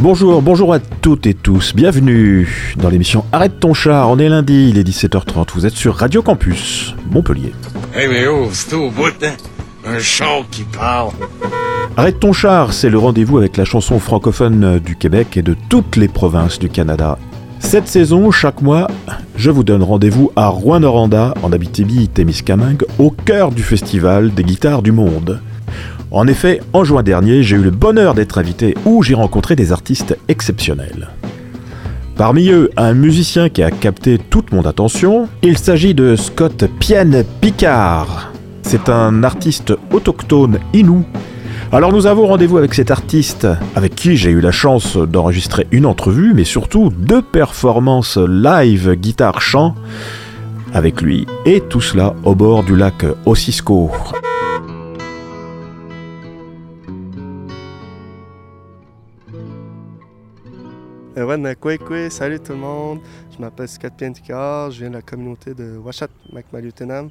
Bonjour, bonjour à toutes et tous, bienvenue dans l'émission Arrête ton char, on est lundi, il est 17h30, vous êtes sur Radio Campus, Montpellier. Hey mais oh, c'est au bout, hein? Un char qui parle. Arrête ton char, c'est le rendez-vous avec la chanson francophone du Québec et de toutes les provinces du Canada. Cette saison, chaque mois, je vous donne rendez-vous à Rouen-Noranda, en Abitibi-Témiscamingue, au cœur du festival des guitares du monde. En effet, en juin dernier, j'ai eu le bonheur d'être invité où j'ai rencontré des artistes exceptionnels. Parmi eux, un musicien qui a capté toute mon attention, il s'agit de Scott Pienne Picard. C'est un artiste autochtone inou. Alors nous avons rendez-vous avec cet artiste, avec qui j'ai eu la chance d'enregistrer une entrevue, mais surtout deux performances live guitare-chant avec lui, et tout cela au bord du lac Ossisco. Euh, salut tout le monde. Je m'appelle Scott Pienticard, je viens de la communauté de Washat Macmalutenam.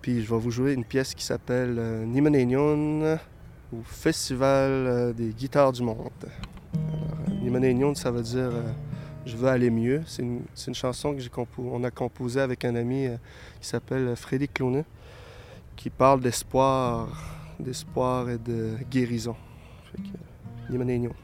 Puis je vais vous jouer une pièce qui s'appelle euh, Nimanenyon au Festival euh, des guitares du monde. Alors, ça veut dire Je veux aller mieux. C'est une, chanson qu'on a composée avec un ami qui s'appelle Freddy Clonet, qui parle d'espoir, d'espoir et de guérison. Nimanenyon.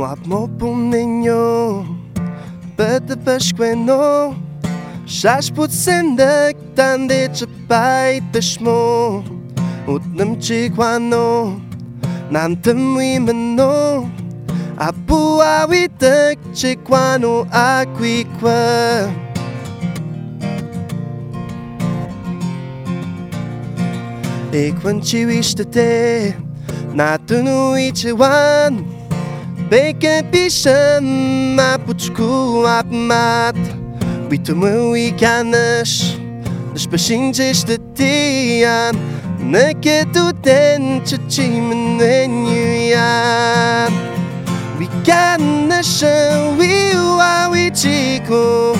Nu am opus ładno płomieniu Pety peszkwenu Szasz pod sendek Tandy czy pajtysz mu Utnym ci kłanu Nam tym imenu A puła witek ci kłanu akwikwe Ik E je wist te te Na tunu ichi wan Bem que te chama Puchu Apmat Bitumu e canas Despachinhas de tia Na que tu tente Te menenha We canas We uau e chico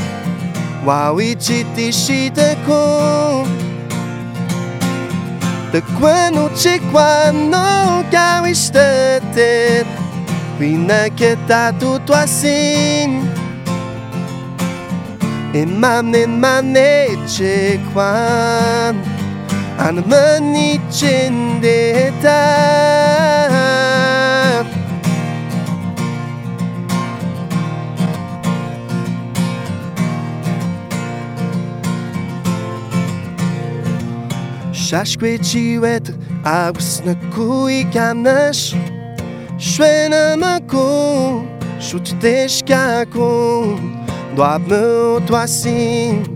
Uau e chiti chita com Te quando te quando Que ao estatete Bine que tá tudo assim E mamne mamne ce quan An mani cendeta Shashkwe chiwet Agus na kui kanash Joană-mă acum și ucitești acum Doamnă, o toasim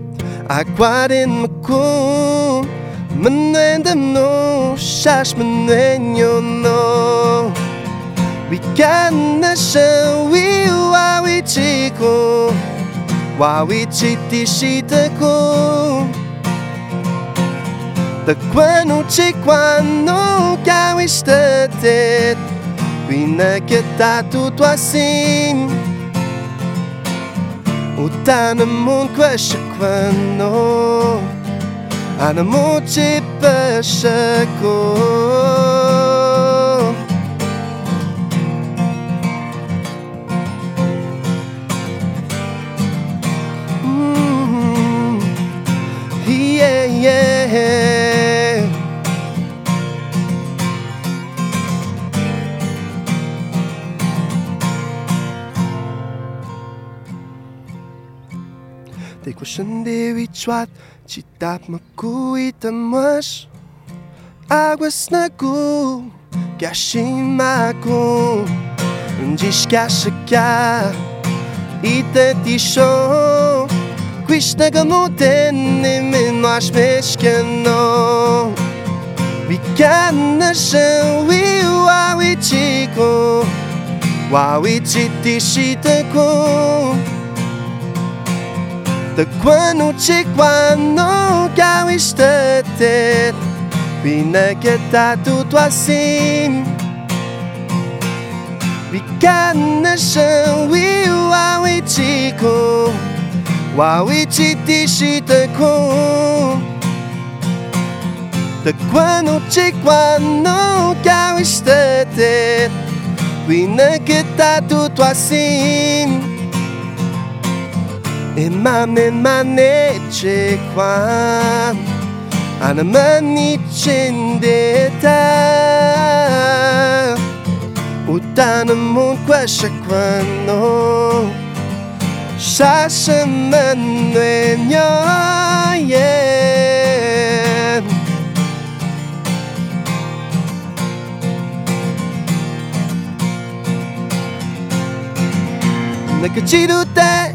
Acoaren-mă cum Mânen nu și-aș mânen eu nu We can show we wa we chico Wa we chiti shita ko The quanu chiquanu ka we statet chiquano, gawisted. Pinakita tuto assim O tana mon kwasha kwano Com o chandeu e chuado Te dá uma cuita mas Água se na cu Que acha maco Diz que acha que E te tixão quis isto na gama o tene Mesmo às não We can E o au e chico O au e chitichita com Тъкваночеква, но галищете, винагата тутласим. Викадна шауи лауичико, лауичи тиши таку. Тъкваночеква, но галищете, винагата тутласим. 妈妈，妈妈，你别管，俺妈你真伟大。我打那么快是管侬，啥事没对娘言。那个吉鲁达。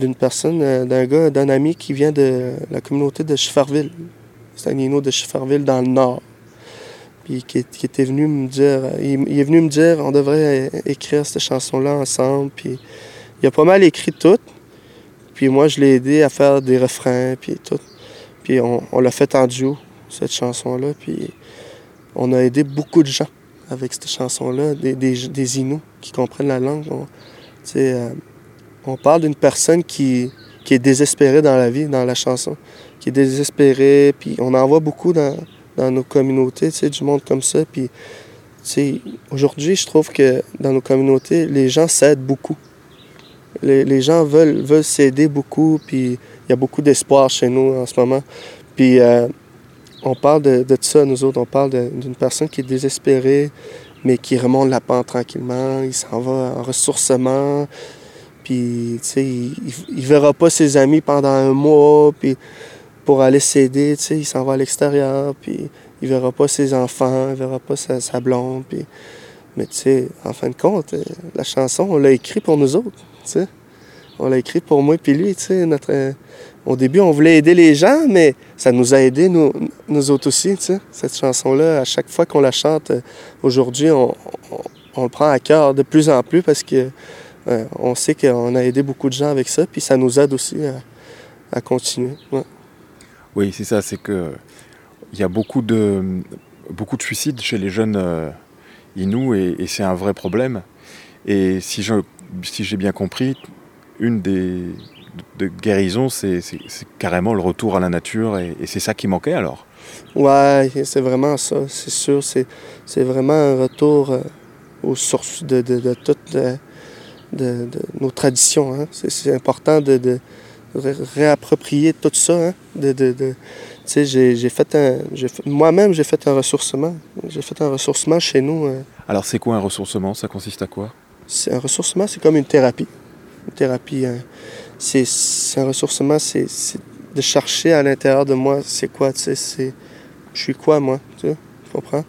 d'une personne, euh, d'un gars, d'un ami qui vient de la communauté de Schefferville. C'est un Nino de Schefferville dans le nord. Puis qui, était venu me dire, il, il est venu me dire on devrait é- écrire cette chanson-là ensemble. Puis il a pas mal écrit tout. Puis moi, je l'ai aidé à faire des refrains, puis tout. Puis on, l'a fait en duo, cette chanson-là. Puis on a aidé beaucoup de gens avec cette chanson-là, des, des, Inuits qui comprennent la langue. Euh, on parle d'une personne qui, est désespérée dans la vie, dans la chanson, qui est désespérée, on en voit beaucoup dans, nos communautés, tu sais, du monde comme ça. Aujourd'hui, je trouve que dans nos communautés, les gens s'aident beaucoup. Les, gens veulent, s'aider beaucoup, puis il y a beaucoup d'espoir chez nous en ce moment. Puis, euh, on parle de, de ça, nous autres, on parle d'une personne qui est désespérée, mais qui remonte la pente tranquillement, il s'en va en ressourcement, puis, tu sais, il, il- verra pas ses amis pendant un mois, puis pour aller s'aider, tu sais, il s'en va à l'extérieur, puis il verra pas ses enfants, il verra pas sa, blonde, puis... Mais tu sais, en fin de compte, euh, la chanson, on l'a écrit pour nous autres, tu sais. On l'a écrit pour moi puis lui, tu sais, notre... euh, Au début, on voulait aider les gens, mais ça nous a aidés, nous, nous autres aussi, tu sais. Cette chanson-là, à chaque fois qu'on la chante, euh, aujourd'hui, on, on- on le prend à cœur de plus en plus parce que euh, on sait qu'on a aidé beaucoup de gens avec ça, puis ça nous aide aussi à, à continuer. ouais. Oui, c'est ça, c'est que il y a beaucoup de, beaucoup de suicides chez les jeunes euh, Inuits et, et c'est un vrai problème. Et si je- si j'ai bien compris, une des de guérisons, c'est carrément le retour à la nature et, et c'est ça qui manquait alors? Ouais, c'est vraiment ça, c'est sûr. C'est, c'est vraiment un retour euh, aux sources de, de, de toutes euh, de, de nos traditions. hein. C'est, important de, de ré- réapproprier tout ça. hein. De, de, de- tu sais, j'ai, fait un, moi-même, j'ai fait un ressourcement. J'ai fait un ressourcement chez nous. euh. Alors c'est quoi un ressourcement? Ça consiste à quoi? C'est un ressourcement, c'est comme une thérapie. Une thérapie, hein. c'est, un ressourcement, c'est, de chercher à l'intérieur de moi, c'est quoi, tu sais, c'est... Je suis quoi, moi, tu sais, tu comprends?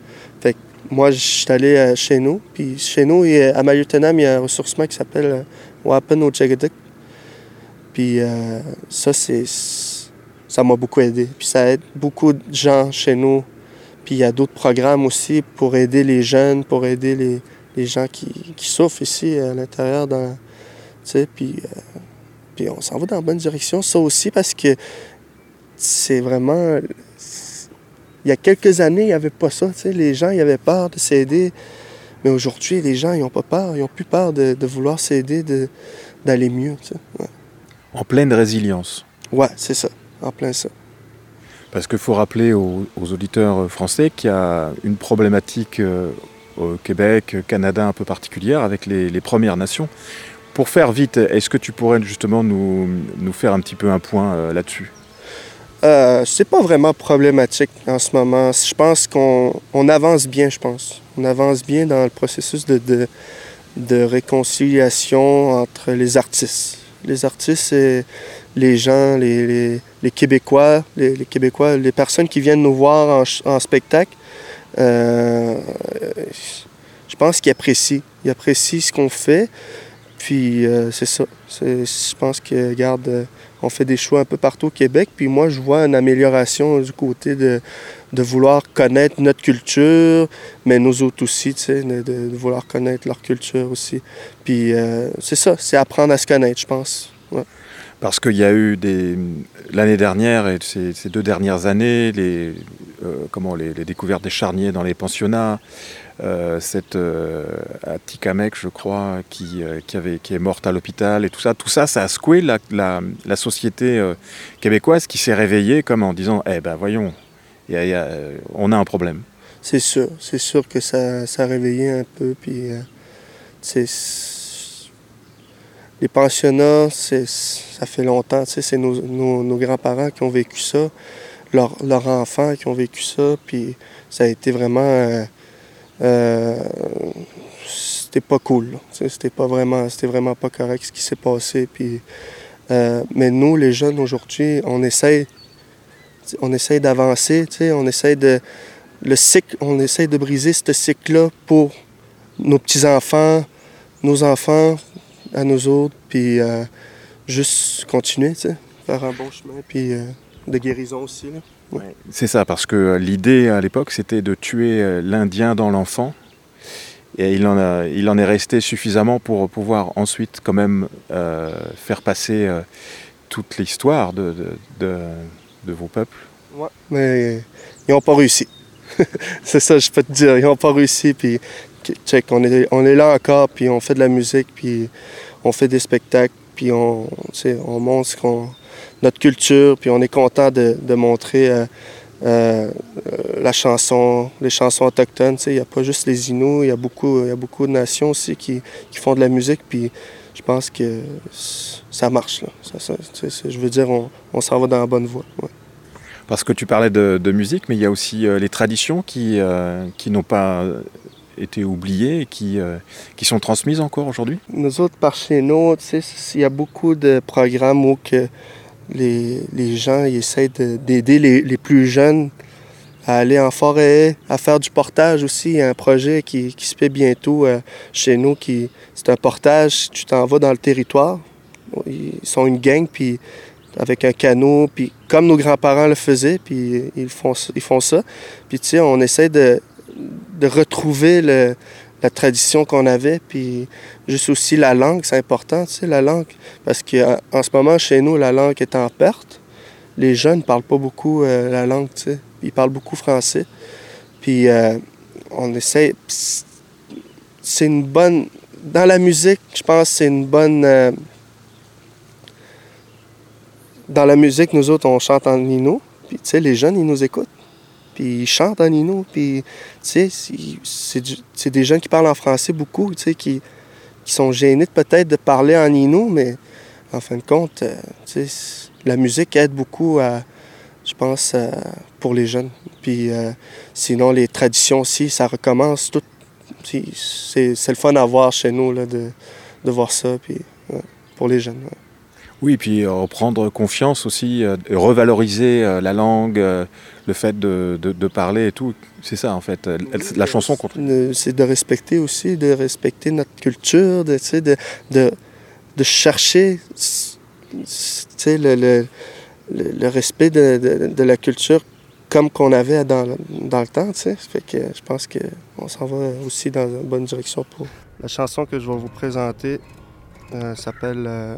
Moi, je suis allé euh, chez nous, puis chez nous, à Maliotenam, il y a un ressourcement qui s'appelle euh, Wapen au. Puis euh, ça, c'est... Ça m'a beaucoup aidé. Puis ça aide beaucoup de gens chez nous. Puis il y a d'autres programmes aussi pour aider les jeunes, pour aider les, les gens qui, qui souffrent ici à l'intérieur. Puis, puis on s'en va dans la bonne direction. Ça aussi parce que c'est vraiment... Il y a quelques années, il n'y avait pas ça. Les gens, ils avaient peur de s'aider. Mais aujourd'hui, les gens, ils n'ont pas peur. Ils n'ont plus peur de, de vouloir s'aider, de- d'aller mieux. Ouais, En pleine résilience. Ouais, c'est ça. En plein ça. Parce qu'il faut rappeler aux, aux auditeurs français qu'il y a une problématique euh, au Québec, Canada un peu particulière avec les, les Premières Nations. Pour faire vite, est-ce que tu pourrais justement nous, nous faire un petit peu un point euh, là-dessus? Euh, c'est pas vraiment problématique en ce moment. Je pense qu'on on avance bien, je pense. On avance bien dans le processus de, de, réconciliation entre les artistes. Les artistes et les gens, les, les, Québécois, les, Québécois, les personnes qui viennent nous voir en, en spectacle euh, je pense qu'il apprécie. Il apprécie ce qu'on fait. Puis euh, c'est ça. Je pense que, regarde, euh, on fait des choix un peu partout au Québec. Puis moi, je vois une amélioration du côté de, de vouloir connaître notre culture, mais nous autres aussi, tu sais, de, vouloir connaître leur culture aussi. Puis c'est ça, c'est apprendre à se connaître, je pense. Parce qu'il y a eu des l'année dernière et ces, ces, deux dernières années, les, euh, comment, les, découvertes des charniers dans les pensionnats, euh, cette euh, je crois, qui, euh, qui, avait, qui est morte à l'hôpital et tout ça, tout ça, ça a secoué la, la, société euh, québécoise qui s'est réveillée comme en disant, eh ben voyons, on a un problème. C'est sûr, c'est sûr que ça, ça a réveillé un peu, puis les pensionnats, ça fait longtemps, c'est nos, nos, nos grands-parents qui ont vécu ça, leurs leur enfants qui ont vécu ça, puis ça a été vraiment... Euh, c'était pas cool, c'était pas vraiment, c'était vraiment pas correct ce qui s'est passé, puis... Euh, mais nous, les jeunes, aujourd'hui, on essaie, on essaie d'avancer, on essaie de... Le cycle, on essaie de briser ce cycle-là pour nos petits-enfants, nos enfants, à nous autres, puis euh, juste continuer, faire un bon chemin, puis de guérison aussi. C'est ça, parce que l'idée à l'époque, c'était de tuer euh, l'Indien dans l'enfant. Et il en, a, il en est resté suffisamment pour pouvoir ensuite quand même euh, faire passer euh, toute l'histoire de, vos peuples. Ouais, mais ils n'ont pas réussi. C'est ça, je peux te dire. Ils n'ont pas réussi. Puis, check, on est, là encore, puis on fait de la musique, puis on fait des spectacles, puis on, on montre qu notre culture, puis on est content de, de montrer euh, euh, la chanson, les chansons autochtones. Il n'y a pas juste les Inuits, il y, a beaucoup, y a beaucoup de nations aussi qui, qui font de la musique, puis je pense que ça marche. Là. Ça, ça, je veux dire, on, on s'en va dans la bonne voie. Ouais. Parce que tu parlais de, de, musique, mais il y a aussi euh, les traditions qui, euh, qui n'ont pas été oubliées et qui, euh, qui sont transmises encore aujourd'hui? Nous autres, par chez nous, il y a beaucoup de programmes où que les, gens ils essayent d'aider les, plus jeunes à aller en forêt, à faire du portage aussi. Il y a un projet qui, se fait bientôt euh, chez nous. qui C'est un portage, tu t'en vas dans le territoire. Ils sont une gang, puis avec un canot, puis comme nos grands-parents le faisaient, puis ils font, ils font ça. Puis tu sais, on essaie de retrouver le, la tradition qu'on avait, puis juste aussi la langue, c'est important, tu sais, la langue. Parce qu'en ce moment, chez nous, la langue est en perte. Les jeunes ne parlent pas beaucoup euh, la langue, tu sais. Ils parlent beaucoup français. Puis euh, on essaie... C'est une bonne... Dans la musique, je pense c'est une bonne... Euh... Dans la musique, nous autres, on chante en Nino. Puis, tu sais, les jeunes, ils nous écoutent puis ils chantent en Nino, puis tu sais, c'est des gens qui parlent en français beaucoup, tu sais, qui, sont gênés peut-être de parler en Nino, mais en fin de compte, euh, tu sais, la musique aide beaucoup je pense, euh, pour les jeunes. Puis euh, sinon, les traditions aussi, ça recommence tout. C'est le fun à voir chez nous, là, de, de voir ça, puis pour les jeunes. Oui, puis reprendre confiance aussi, euh, revaloriser euh, la langue, euh, le fait de, de, de parler et tout. C'est ça, en fait, la chanson contre. C'est de respecter aussi, de respecter notre culture, de, de, de, de chercher le, le, le, respect de, de, de, la culture comme qu'on avait dans, dans le temps. Fait que je pense qu'on s'en va aussi dans une bonne direction pour. La chanson que je vais vous présenter euh, s'appelle. Euh,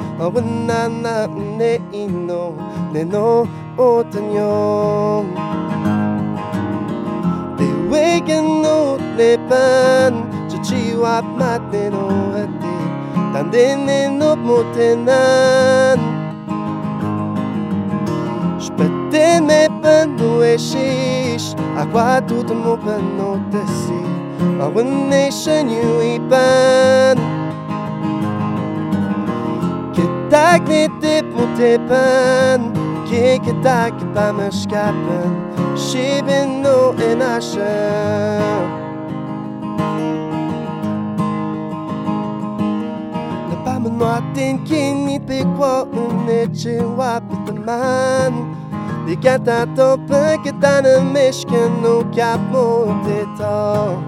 Awana na ne ino ne no otanyo Te wegen no ne pan Che chi wap mat ne no ate Tande ne no motenan Spette me pan no e shish Aqua tuta mo pan no te si Our nation you ipan Dagnetip mot tepen Kikke dakke på mørskapen Skibben nå en asje Nabamen matin kinit bikwa Unetje wapet man Dikata tope ketane mishken No kap mot etan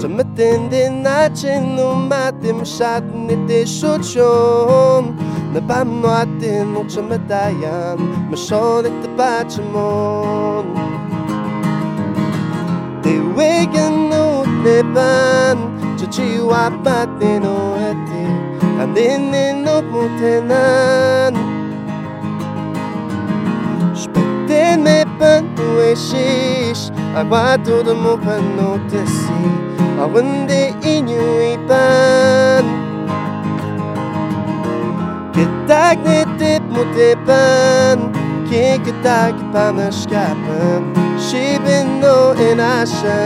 Czemu ten dynacin, no matem szatny ty szuczon Nabam natin nung tumatayan Masolit na bachamon Tiwigan no nipan Chuchiwa patin o eti Andinin no mutinan Spettin me pan ueshish Aguado de mo panotesi Awande inyo ipan Kitak ni tip mo tipan Kikitak pa maskapan Shibin no inasha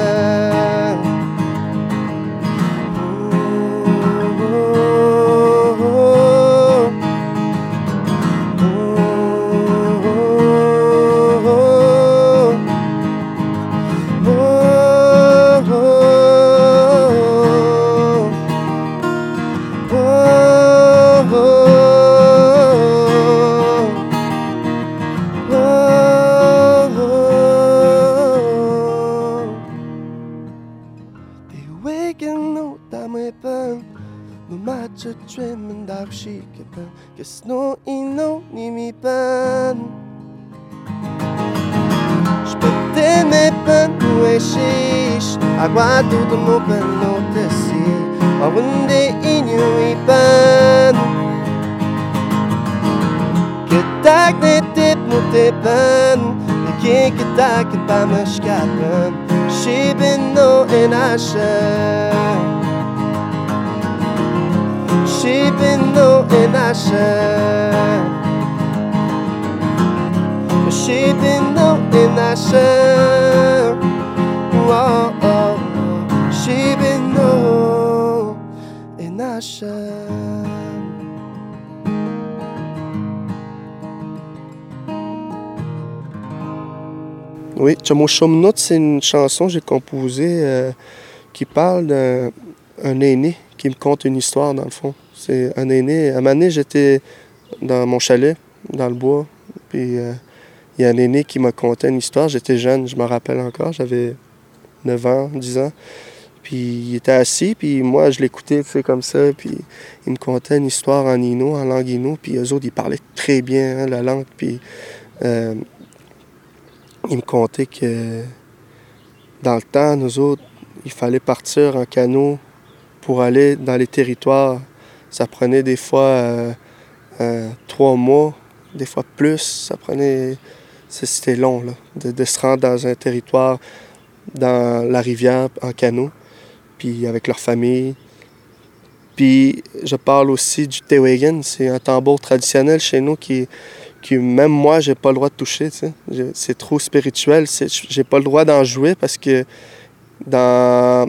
asha Oui, Chamoshomnot, c'est une chanson que j'ai composée euh, qui parle d'un un aîné qui me conte une histoire, dans le fond. C'est un aîné. À un moment j'étais dans mon chalet, dans le bois, puis euh, il y a un aîné qui m'a conté une histoire. J'étais jeune, je me rappelle encore, j'avais 9 ans, 10 ans. Puis il était assis, puis moi, je l'écoutais, tu sais, comme ça, puis il me contait une histoire en Innu, en langue Innu, puis eux autres, ils parlaient très bien hein, la langue, puis euh, il me contait que dans le temps, nous autres, il fallait partir en canot pour aller dans les territoires. Ça prenait des fois euh, euh, trois mois, des fois plus. Ça prenait. C'était long, là, de, se rendre dans un territoire, dans la rivière, en canot, puis avec leur famille. Puis je parle aussi du Tewagen, c'est un tambour traditionnel chez nous qui, qui même moi, j'ai pas le droit de toucher. C'est trop spirituel. J'ai pas le droit d'en jouer parce que dans,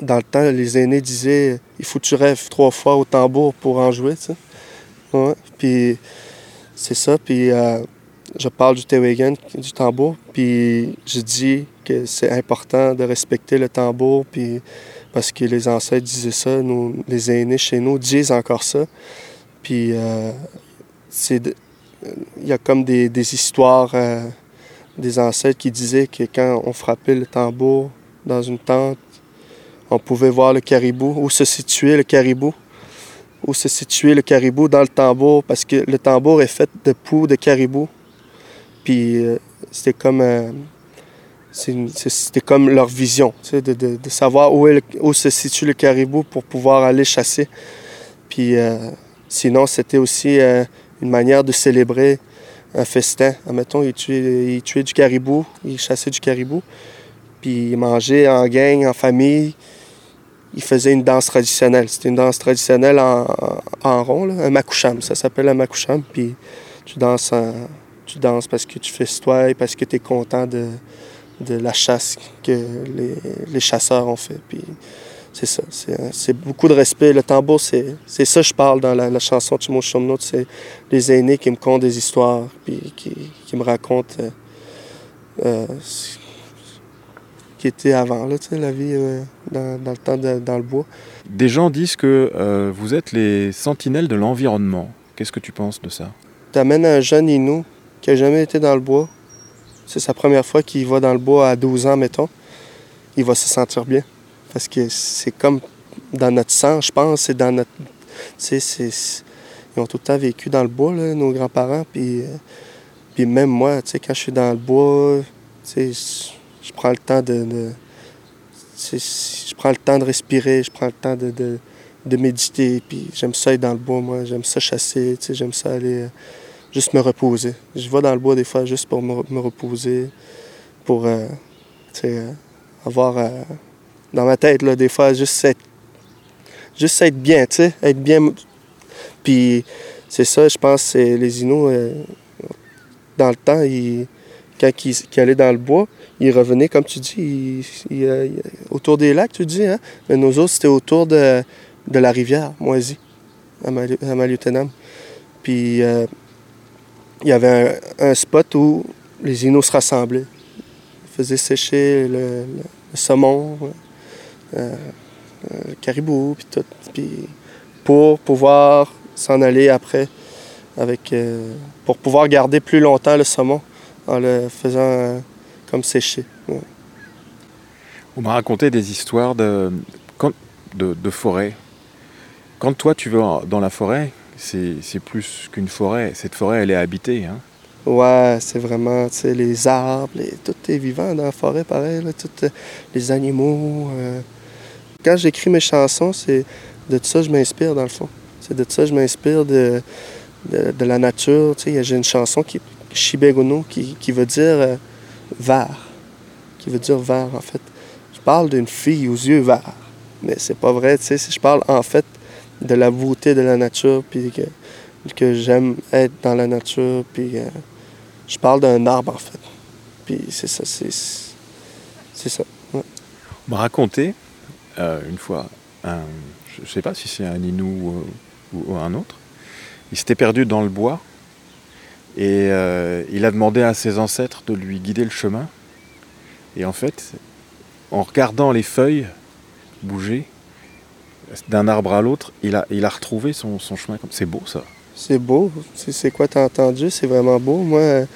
dans le temps, les aînés disaient il faut que tu rêves trois fois au tambour pour en jouer. Puis c'est ça. Puis euh, je parle du Tewagen, du tambour. Puis je dis que c'est important de respecter le tambour. Puis parce que les ancêtres disaient ça, nous, les aînés chez nous disent encore ça. Puis euh, c'est il y a comme des, des histoires euh, des ancêtres qui disaient que quand on frappait le tambour dans une tente, on pouvait voir le caribou, où se situait le caribou, où se situait le caribou dans le tambour, parce que le tambour est fait de poux de caribou. Puis euh, c'était comme un, c'était comme leur vision, de, de, de, savoir où, se situe le caribou pour pouvoir aller chasser. Puis euh, sinon, c'était aussi euh, une manière de célébrer un festin. Admettons, ils ils tuaient du caribou, ils chassaient du caribou, puis ils mangeaient en gang, en famille. Ils faisaient une danse traditionnelle. C'était une danse traditionnelle en, en, rond, là, un makoucham. Ça s'appelle un makoucham. Puis tu danses, tu danses parce que tu fais et parce que tu es content de, de la chasse que les, les chasseurs ont fait. Puis c'est ça, c'est beaucoup de respect. Le tambour, c'est ça que je parle dans la, la chanson Timo Chomnot, c'est les aînés qui me content des histoires, puis qui, qui me racontent euh, euh, qui était avant, là, la vie euh, dans, dans, le temps de, dans le bois. Des gens disent que euh, vous êtes les sentinelles de l'environnement. Qu'est-ce que tu penses de ça? Tu amènes un jeune Inou qui n'a jamais été dans le bois. C'est sa première fois qu'il va dans le bois à 12 ans, mettons. Il va se sentir bien. Parce que c'est comme dans notre sang, je pense, c'est dans notre. Tu sais, ils ont tout le temps vécu dans le bois, là, nos grands-parents. Puis, euh, puis même moi, tu sais, quand je suis dans le bois, tu sais, je prends le temps de. je prends le temps de respirer, je prends le temps de, de, méditer. Puis j'aime ça être dans le bois, moi. J'aime ça chasser, j'aime ça aller euh, juste me reposer. Je vais dans le bois des fois juste pour me, me reposer, pour, euh, euh, avoir dans ma tête, là, des fois, juste être, juste être bien, tu sais, être bien. Puis c'est ça, je pense, les Inuits, euh, dans le temps, ils, quand ils, allaient dans le bois, ils revenaient, comme tu dis, ils, autour des lacs, tu dis, hein? Mais nos autres, c'était autour de, de, la rivière, Moisy, à, à Maliotenam. Puis euh, il y avait un, spot où les Inuits se rassemblaient. Ils faisaient sécher le, le, le saumon, euh, euh, caribou, puis tout. Puis pour pouvoir s'en aller après, avec, euh, pour pouvoir garder plus longtemps le saumon en le faisant euh, comme sécher. Ouais. On m'a raconté des histoires de, de, de, forêt. Quand toi tu vas dans la forêt, c'est plus qu'une forêt. Cette forêt, elle est habitée. Hein? Ouais, c'est vraiment les arbres, les, tout est vivant dans la forêt, pareil. Là, tout, les animaux. Euh, quand j'écris mes chansons, c'est de ça que je m'inspire, dans le fond. C'est de ça que je m'inspire de, de, de, la nature. Tu sais, j'ai une chanson qui Shibegono, qui, qui veut dire euh, vert. Qui veut dire vert, en fait. Je parle d'une fille aux yeux verts. Mais c'est pas vrai, tu sais. Je parle, en fait, de la beauté de la nature, puis que, que j'aime être dans la nature, puis euh, je parle d'un arbre, en fait. Puis c'est ça, c'est... Ça. On m'a raconté euh, une fois, un, je sais pas si c'est un Inou ou, ou, un autre. Il s'était perdu dans le bois et euh, il a demandé à ses ancêtres de lui guider le chemin. Et en fait, en regardant les feuilles bouger d'un arbre à l'autre, il a, il a retrouvé son, son chemin. C'est beau ça. C'est beau. C'est quoi t'as entendu? C'est vraiment beau. Moi,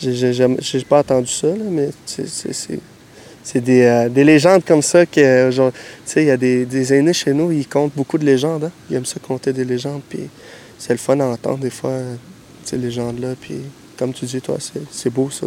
j'ai pas entendu ça, là, mais c'est des, euh, des, légendes comme ça que, tu sais, il y a des, des, aînés chez nous, ils comptent beaucoup de légendes. Hein? Ils aiment ça compter des légendes, puis c'est le fun à entendre des fois, ces légendes-là. Puis, comme tu dis, toi, c'est beau ça.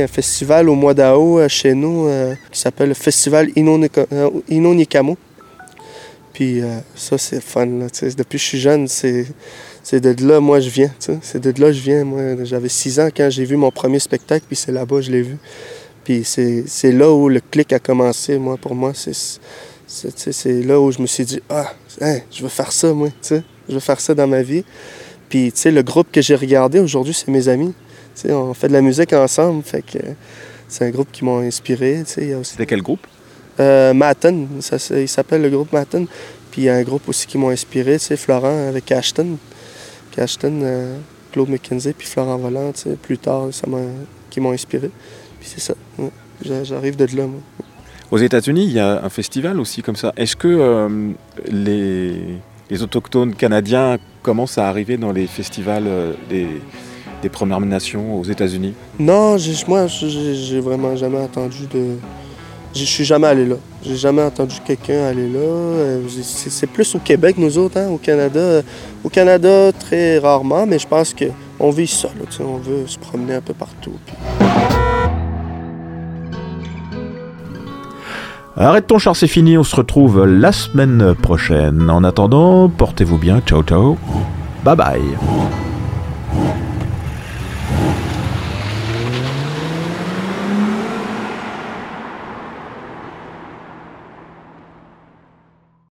Un festival au mois d'août euh, chez nous euh, qui s'appelle le Festival euh, Inonikamo. Puis ça, c'est fun. là. Depuis que je suis jeune, c'est de là, moi, je viens. C'est de là je viens. Moi, j'avais 6 ans quand j'ai vu mon premier spectacle, puis c'est là-bas je l'ai vu. Puis c'est là où le clic a commencé, moi, pour moi. C'est là où je me suis dit, ah, hein, je veux faire ça, moi. Je veux faire ça dans ma vie. Puis, le groupe que j'ai regardé aujourd'hui, c'est mes amis. On fait de la musique ensemble, fait que c'est un groupe qui m'a inspiré. aussi C'était quel groupe? Euh, Matten, ça, il s'appelle le groupe Matten. Puis il y a un groupe aussi qui m'a inspiré, Florent avec Ashton. Puis Ashton, euh, Claude McKenzie, puis Florent Volant, plus tard, ça m'a, qui m'ont inspiré. Puis c'est ça, ouais. J'arrive de là, moi. Aux États-Unis, il y a un festival aussi comme ça. Est-ce que euh, les, les autochtones canadiens commencent à arriver dans les festivals euh, des, des Premières Nations aux États-Unis? Non, moi, j'ai vraiment jamais entendu de. Je suis jamais allé là. J'ai jamais entendu quelqu'un aller là. Euh, C'est plus au Québec, nous autres, hein, au Canada. Au Canada, très rarement, mais je pense qu'on vit ça. Là, tu sais, on veut se promener un peu partout. puis- Arrête ton char, c'est fini. On se retrouve la semaine prochaine. En attendant, portez-vous bien. Ciao, ciao. Bye bye.